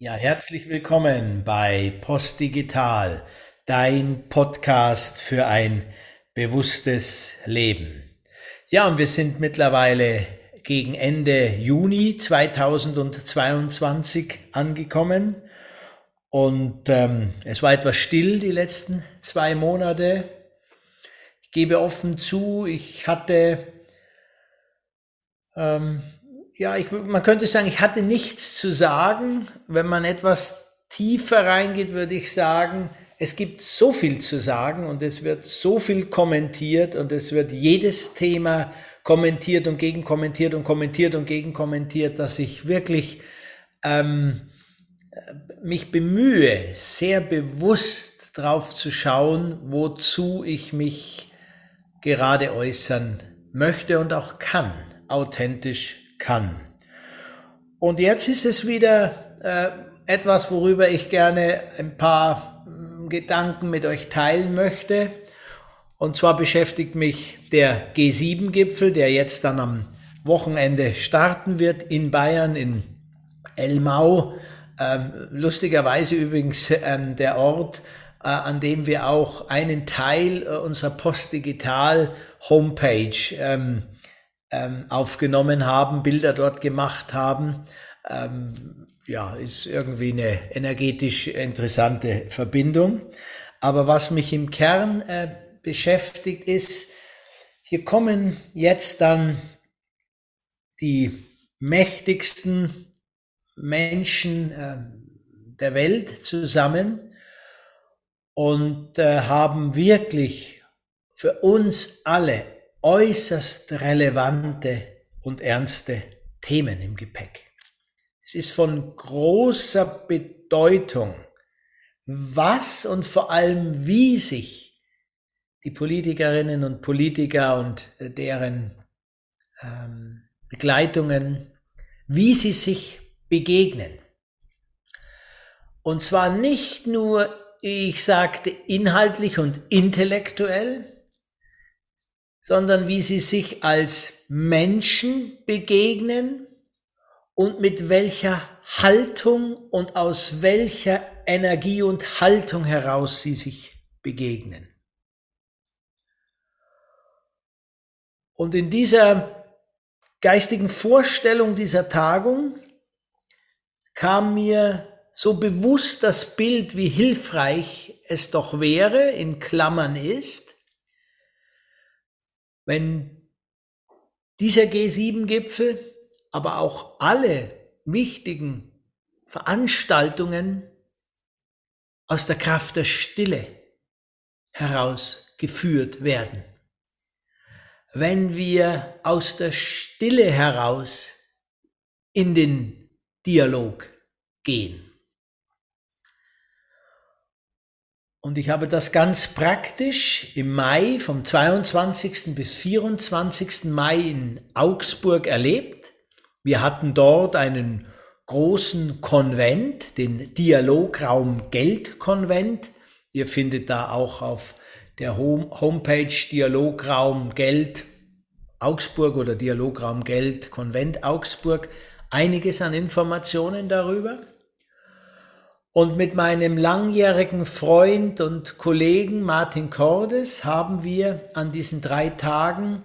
Ja, herzlich willkommen bei Postdigital, dein Podcast für ein bewusstes Leben. Ja, und wir sind mittlerweile gegen Ende Juni 2022 angekommen und ähm, es war etwas still die letzten zwei Monate. Ich gebe offen zu, ich hatte ähm, ja, ich, man könnte sagen, ich hatte nichts zu sagen. Wenn man etwas tiefer reingeht, würde ich sagen, es gibt so viel zu sagen und es wird so viel kommentiert und es wird jedes Thema kommentiert und gegenkommentiert und kommentiert und gegenkommentiert, dass ich wirklich ähm, mich bemühe, sehr bewusst drauf zu schauen, wozu ich mich gerade äußern möchte und auch kann, authentisch kann. Und jetzt ist es wieder äh, etwas, worüber ich gerne ein paar äh, Gedanken mit euch teilen möchte. Und zwar beschäftigt mich der G7-Gipfel, der jetzt dann am Wochenende starten wird in Bayern, in Elmau. Ähm, lustigerweise übrigens ähm, der Ort, äh, an dem wir auch einen Teil äh, unserer Postdigital Homepage ähm, ähm, aufgenommen haben, Bilder dort gemacht haben. Ähm, ja, ist irgendwie eine energetisch interessante Verbindung. Aber was mich im Kern äh, beschäftigt ist, hier kommen jetzt dann die mächtigsten Menschen äh, der Welt zusammen und äh, haben wirklich für uns alle äußerst relevante und ernste Themen im Gepäck. Es ist von großer Bedeutung, was und vor allem wie sich die Politikerinnen und Politiker und deren ähm, Begleitungen, wie sie sich begegnen. Und zwar nicht nur, ich sagte, inhaltlich und intellektuell, sondern wie sie sich als Menschen begegnen und mit welcher Haltung und aus welcher Energie und Haltung heraus sie sich begegnen. Und in dieser geistigen Vorstellung dieser Tagung kam mir so bewusst das Bild, wie hilfreich es doch wäre, in Klammern ist, wenn dieser G7-Gipfel, aber auch alle wichtigen Veranstaltungen aus der Kraft der Stille herausgeführt werden. Wenn wir aus der Stille heraus in den Dialog gehen. Und ich habe das ganz praktisch im Mai, vom 22. bis 24. Mai in Augsburg erlebt. Wir hatten dort einen großen Konvent, den Dialograum Geld Konvent. Ihr findet da auch auf der Homepage Dialograum Geld Augsburg oder Dialograum Geld Konvent Augsburg einiges an Informationen darüber. Und mit meinem langjährigen Freund und Kollegen Martin Cordes haben wir an diesen drei Tagen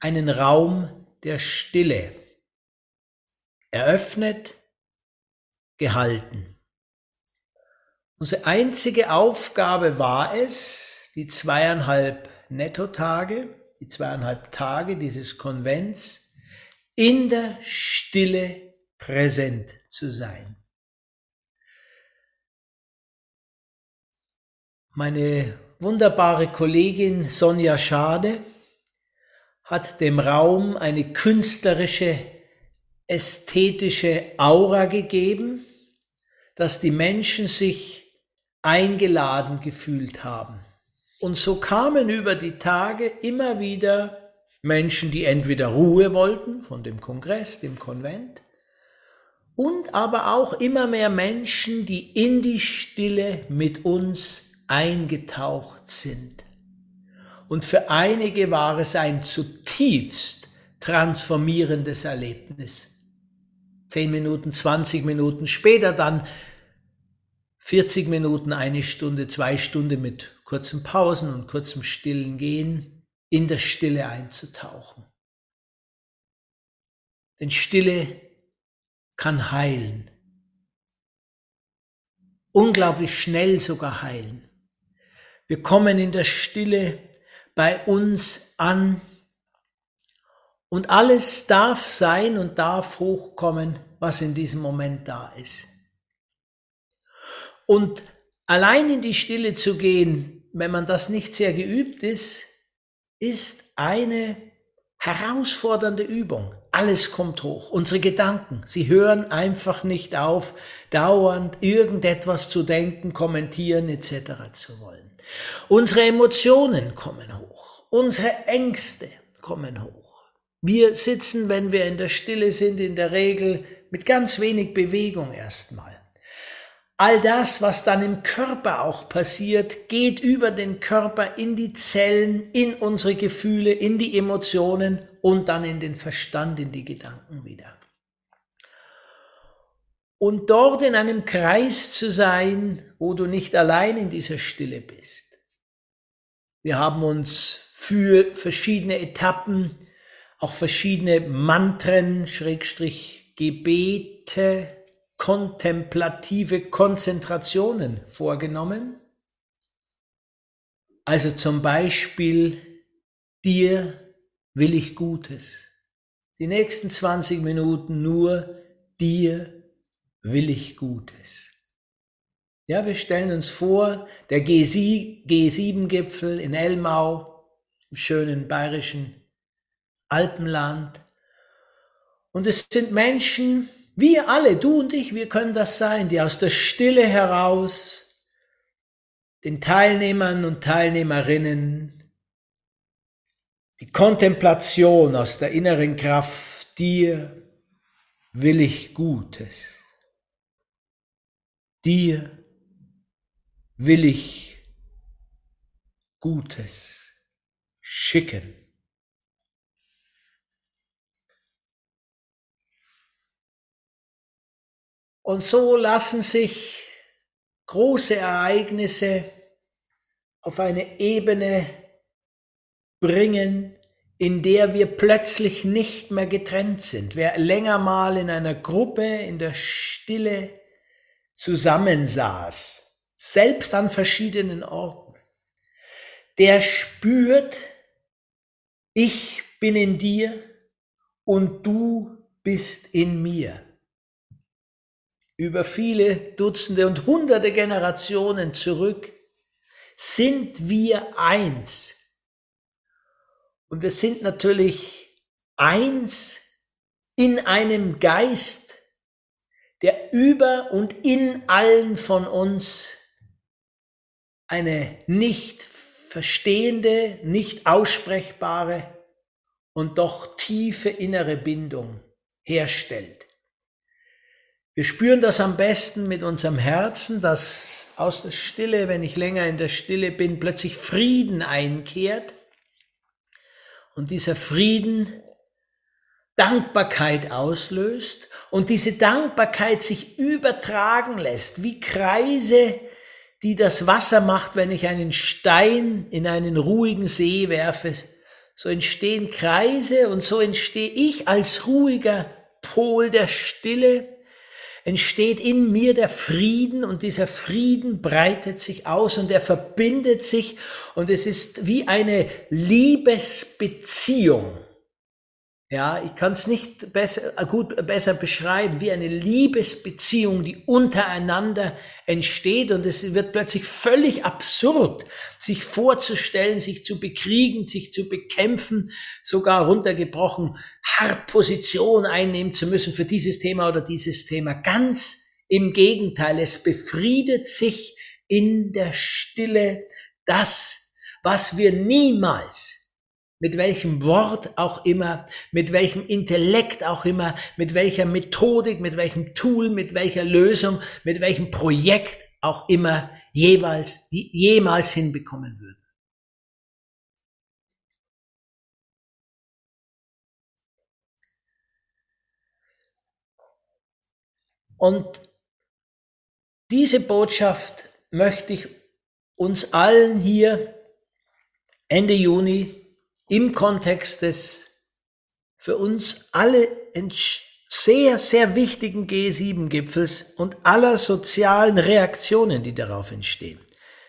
einen Raum der Stille eröffnet, gehalten. Unsere einzige Aufgabe war es, die zweieinhalb Nettotage, die zweieinhalb Tage dieses Konvents in der Stille präsent zu sein. Meine wunderbare Kollegin Sonja Schade hat dem Raum eine künstlerische, ästhetische Aura gegeben, dass die Menschen sich eingeladen gefühlt haben. Und so kamen über die Tage immer wieder Menschen, die entweder Ruhe wollten von dem Kongress, dem Konvent, und aber auch immer mehr Menschen, die in die Stille mit uns eingetaucht sind. Und für einige war es ein zutiefst transformierendes Erlebnis. Zehn Minuten, zwanzig Minuten später dann 40 Minuten, eine Stunde, zwei Stunden mit kurzen Pausen und kurzem stillen Gehen in der Stille einzutauchen. Denn Stille kann heilen. Unglaublich schnell sogar heilen. Wir kommen in der Stille bei uns an und alles darf sein und darf hochkommen, was in diesem Moment da ist. Und allein in die Stille zu gehen, wenn man das nicht sehr geübt ist, ist eine herausfordernde Übung. Alles kommt hoch. Unsere Gedanken, sie hören einfach nicht auf, dauernd irgendetwas zu denken, kommentieren etc. zu wollen. Unsere Emotionen kommen hoch. Unsere Ängste kommen hoch. Wir sitzen, wenn wir in der Stille sind, in der Regel mit ganz wenig Bewegung erstmal. All das, was dann im Körper auch passiert, geht über den Körper in die Zellen, in unsere Gefühle, in die Emotionen und dann in den Verstand, in die Gedanken wieder. Und dort in einem Kreis zu sein, wo du nicht allein in dieser Stille bist. Wir haben uns für verschiedene Etappen, auch verschiedene Mantren, Schrägstrich Gebete, kontemplative Konzentrationen vorgenommen. Also zum Beispiel, dir will ich Gutes. Die nächsten 20 Minuten nur, dir will ich Gutes. Ja, wir stellen uns vor, der G7-Gipfel in Elmau, im schönen bayerischen Alpenland. Und es sind Menschen, wir alle, du und ich, wir können das sein, die aus der Stille heraus den Teilnehmern und Teilnehmerinnen die Kontemplation aus der inneren Kraft, dir will ich Gutes. Dir will ich Gutes schicken. Und so lassen sich große Ereignisse auf eine Ebene bringen, in der wir plötzlich nicht mehr getrennt sind. Wer länger mal in einer Gruppe in der Stille zusammensaß, selbst an verschiedenen Orten, der spürt, ich bin in dir und du bist in mir über viele Dutzende und hunderte Generationen zurück, sind wir eins. Und wir sind natürlich eins in einem Geist, der über und in allen von uns eine nicht verstehende, nicht aussprechbare und doch tiefe innere Bindung herstellt. Wir spüren das am besten mit unserem Herzen, dass aus der Stille, wenn ich länger in der Stille bin, plötzlich Frieden einkehrt. Und dieser Frieden Dankbarkeit auslöst und diese Dankbarkeit sich übertragen lässt, wie Kreise, die das Wasser macht, wenn ich einen Stein in einen ruhigen See werfe. So entstehen Kreise und so entstehe ich als ruhiger Pol der Stille entsteht in mir der Frieden und dieser Frieden breitet sich aus und er verbindet sich und es ist wie eine Liebesbeziehung. Ja, ich kann es nicht besser, äh, gut besser beschreiben, wie eine Liebesbeziehung, die untereinander entsteht und es wird plötzlich völlig absurd, sich vorzustellen, sich zu bekriegen, sich zu bekämpfen, sogar runtergebrochen, hart Position einnehmen zu müssen für dieses Thema oder dieses Thema. Ganz im Gegenteil, es befriedet sich in der Stille das, was wir niemals mit welchem Wort auch immer, mit welchem Intellekt auch immer, mit welcher Methodik, mit welchem Tool, mit welcher Lösung, mit welchem Projekt auch immer jeweils, jemals hinbekommen würden. Und diese Botschaft möchte ich uns allen hier Ende Juni im Kontext des für uns alle sehr, sehr wichtigen G7-Gipfels und aller sozialen Reaktionen, die darauf entstehen.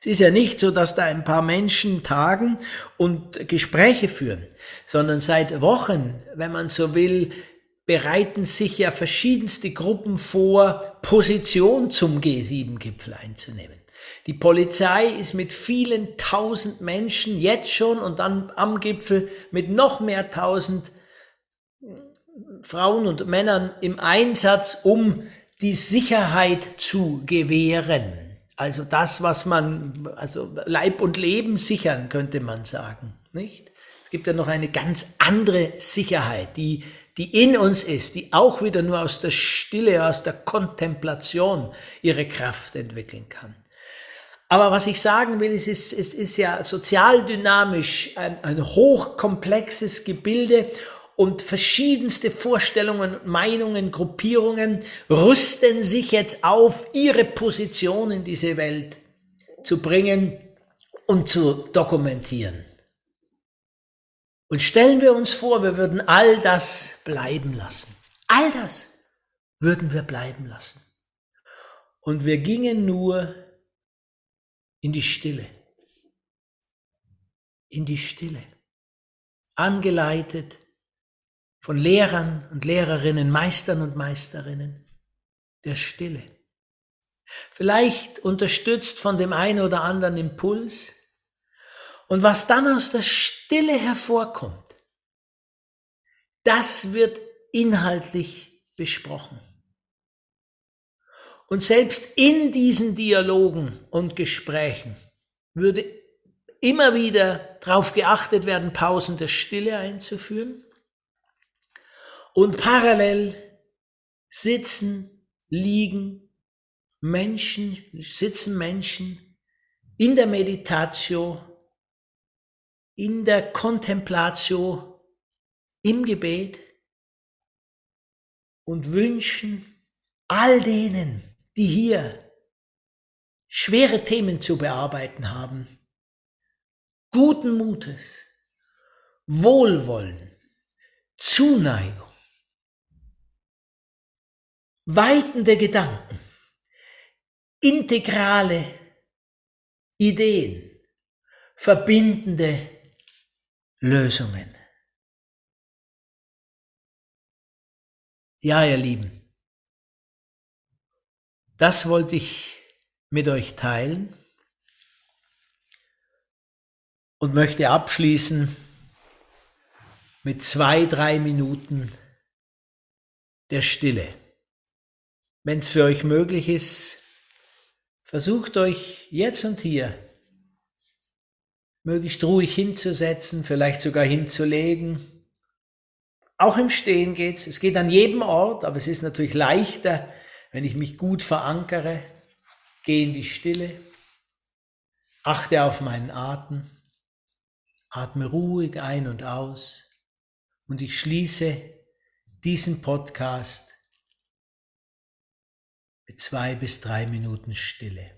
Es ist ja nicht so, dass da ein paar Menschen tagen und Gespräche führen, sondern seit Wochen, wenn man so will, bereiten sich ja verschiedenste Gruppen vor, Position zum G7-Gipfel einzunehmen. Die Polizei ist mit vielen tausend Menschen jetzt schon und dann am Gipfel mit noch mehr tausend Frauen und Männern im Einsatz, um die Sicherheit zu gewähren. Also das, was man, also Leib und Leben sichern, könnte man sagen, nicht? Es gibt ja noch eine ganz andere Sicherheit, die, die in uns ist, die auch wieder nur aus der Stille, aus der Kontemplation ihre Kraft entwickeln kann. Aber was ich sagen will, ist, es, es ist ja sozialdynamisch ein, ein hochkomplexes Gebilde und verschiedenste Vorstellungen, Meinungen, Gruppierungen rüsten sich jetzt auf, ihre Position in diese Welt zu bringen und zu dokumentieren. Und stellen wir uns vor, wir würden all das bleiben lassen. All das würden wir bleiben lassen. Und wir gingen nur in die Stille. In die Stille. Angeleitet von Lehrern und Lehrerinnen, Meistern und Meisterinnen der Stille. Vielleicht unterstützt von dem einen oder anderen Impuls. Und was dann aus der Stille hervorkommt, das wird inhaltlich besprochen. Und selbst in diesen Dialogen und Gesprächen würde immer wieder darauf geachtet werden, Pausen der Stille einzuführen und parallel sitzen, liegen Menschen, sitzen Menschen in der Meditatio, in der Kontemplatio, im Gebet und wünschen all denen, die hier schwere Themen zu bearbeiten haben, guten Mutes, Wohlwollen, Zuneigung, weitende Gedanken, integrale Ideen, verbindende Lösungen. Ja, ihr Lieben, das wollte ich mit euch teilen und möchte abschließen mit zwei, drei Minuten der Stille. Wenn es für euch möglich ist, versucht euch jetzt und hier möglichst ruhig hinzusetzen, vielleicht sogar hinzulegen. Auch im Stehen geht's. Es geht an jedem Ort, aber es ist natürlich leichter, wenn ich mich gut verankere. Gehe in die Stille, achte auf meinen Atem, atme ruhig ein und aus und ich schließe diesen Podcast mit zwei bis drei Minuten Stille.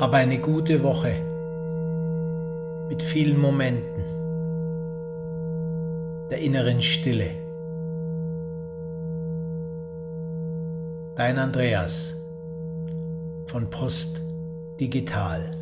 Habe eine gute Woche mit vielen Momenten der inneren Stille. Dein Andreas von Post Digital.